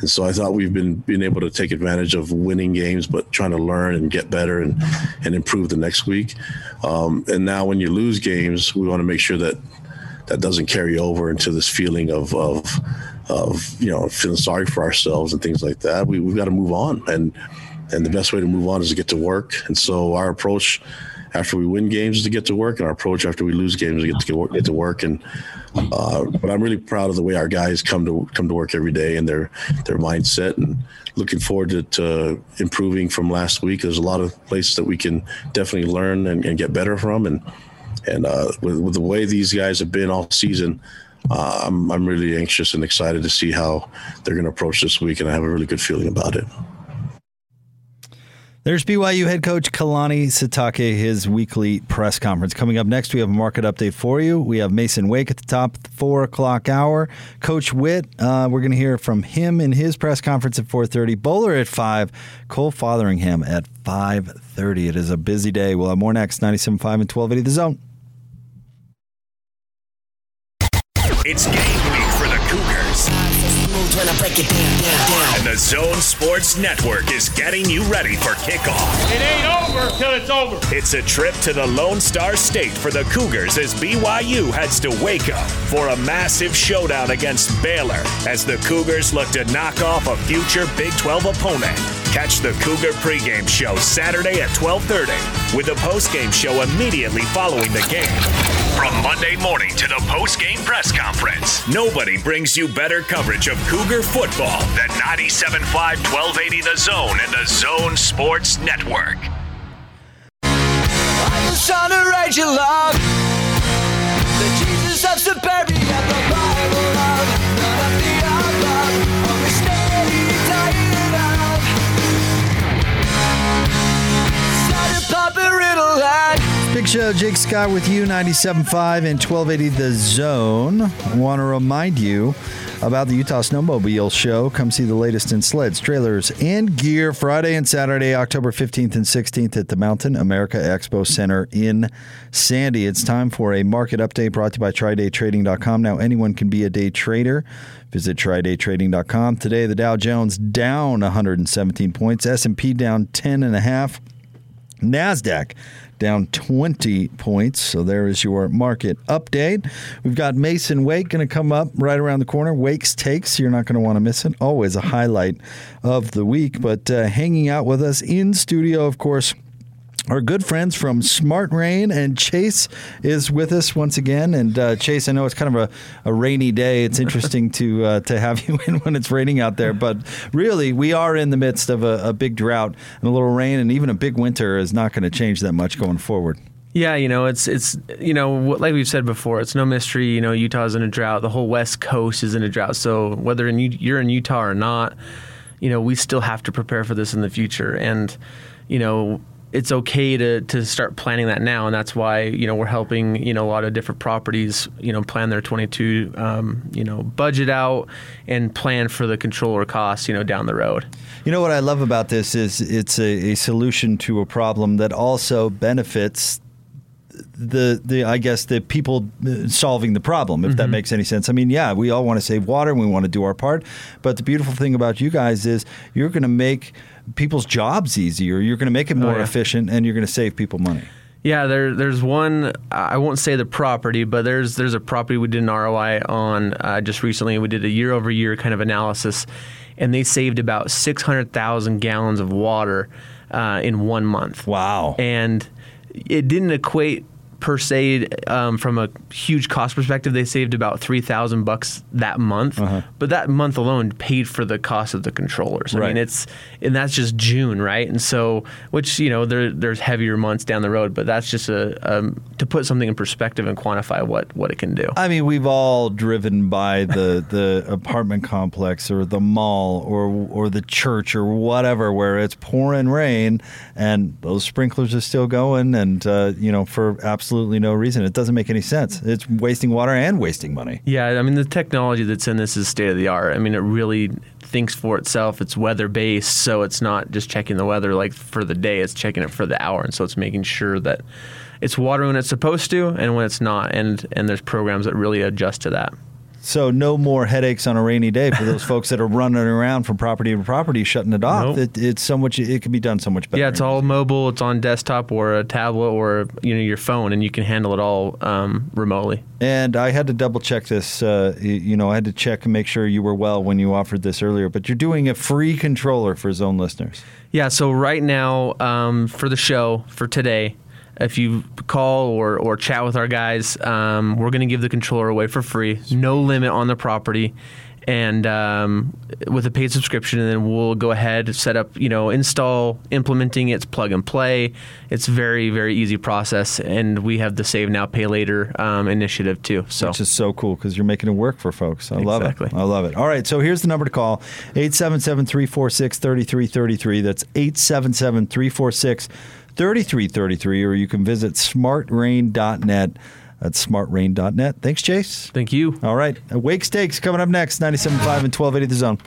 And so I thought we've been being able to take advantage of winning games, but trying to learn and get better and and improve the next week. Um, and now when you lose games, we want to make sure that that doesn't carry over into this feeling of of of you know feeling sorry for ourselves and things like that. We, we've got to move on, and and the best way to move on is to get to work. And so our approach after we win games is to get to work, and our approach after we lose games is to get to work, get to work. And uh, but I'm really proud of the way our guys come to come to work every day and their their mindset, and looking forward to, to improving from last week. There's a lot of places that we can definitely learn and, and get better from, and and uh, with, with the way these guys have been all season. Uh, I'm, I'm really anxious and excited to see how they're going to approach this week, and I have a really good feeling about it. There's BYU head coach Kalani Sitake, his weekly press conference. Coming up next, we have a market update for you. We have Mason Wake at the top the four o'clock hour. Coach Witt, uh, we're going to hear from him in his press conference at 4.30. Bowler at 5. Cole Fotheringham at 5.30. It is a busy day. We'll have more next, 97.5 and 1280 The Zone. It's game And the Zone Sports Network is getting you ready for kickoff. It ain't over till it's over. It's a trip to the Lone Star State for the Cougars as BYU heads to Waco for a massive showdown against Baylor as the Cougars look to knock off a future Big 12 opponent. Catch the Cougar pregame show Saturday at 12:30 with a postgame show immediately following the game. From Monday morning to the post game press conference, nobody brings you better coverage of Cougar football than 97.5 1280 The Zone and the Zone Sports Network. I just trying to write you love. The Jesus of suburbia, Show, Jake Scott with you, 97.5 and 1280 The Zone. I want to remind you about the Utah Snowmobile Show. Come see the latest in sleds, trailers, and gear Friday and Saturday, October 15th and 16th at the Mountain America Expo Center in Sandy. It's time for a market update brought to you by TryDayTrading.com. Now, anyone can be a day trader. Visit TryDayTrading.com. Today, the Dow Jones down 117 points, S&P down 10 and a half. NASDAQ down 20 points. So there is your market update. We've got Mason Wake going to come up right around the corner. Wake's Takes, you're not going to want to miss it. Always a highlight of the week. But uh, hanging out with us in studio, of course, our good friends from Smart Rain and Chase is with us once again. And uh, Chase, I know it's kind of a, a rainy day. It's interesting to uh, to have you in when it's raining out there, but really, we are in the midst of a, a big drought and a little rain, and even a big winter is not going to change that much going forward. Yeah, you know, it's it's you know, like we've said before, it's no mystery. You know, Utah's in a drought. The whole West Coast is in a drought. So whether in, you're in Utah or not, you know, we still have to prepare for this in the future. And you know, it's okay to to start planning that now, and that's why you know we're helping you know a lot of different properties you know plan their 22 um, you know budget out and plan for the controller costs you know down the road. You know what I love about this is it's a, a solution to a problem that also benefits the the I guess the people uh, solving the problem, if mm-hmm. that makes any sense. I mean, yeah, we all want to save water and we want to do our part, but the beautiful thing about you guys is you're going to make people's jobs easier. You're going to make it more oh, yeah. efficient, and you're going to save people money. Yeah, there, there's one. I won't say the property, but there's there's a property we did an ROI on uh, just recently. We did a year over year kind of analysis, and they saved about six hundred thousand gallons of water uh, in one month. Wow! And it didn't equate per se um, from a huge cost perspective they saved about 3000 bucks that month uh-huh. but that month alone paid for the cost of the controllers right. i mean it's and that's just june right and so which you know there, there's heavier months down the road but that's just a um, to put something in perspective and quantify what what it can do i mean we've all driven by the the apartment complex or the mall or or the church or whatever where it's pouring rain and those sprinklers are still going and uh, you know for absolutely absolutely no reason. It doesn't make any sense. It's wasting water and wasting money. Yeah, I mean the technology that's in this is state of the art. I mean it really thinks for itself. It's weather based, so it's not just checking the weather like for the day. It's checking it for the hour, and so it's making sure that it's water when it's supposed to and when it's not. And and there's programs that really adjust to that. So no more headaches on a rainy day for those folks that are running around from property to property shutting it off. Nope. It, it's so much. It can be done so much better. Yeah, it's all mobile. It's on desktop or a tablet or you know your phone, and you can handle it all um, remotely. And I had to double check this. Uh, you know, I had to check and make sure you were well when you offered this earlier. But you're doing a free controller for Zone listeners. Yeah, so right now um, for the show for today, if you call or, or chat with our guys, um, we're going to give the controller away for free, no limit on the property, and um, with a paid subscription. And then we'll go ahead, set up, you know, install, implementing it's plug and play. It's very very easy process, and we have the save now pay later um, initiative too. So Which is so cool because you're making it work for folks. I love Exactly. it. I love it. All right, so here's the number to call 877 346 3333. That's 877 346 3333, or you can visit smartrain.net. That's smartrain.net. Thanks, Chase. Thank you. All right, Wake's Takes coming up next 97.5 and 1280 The Zone.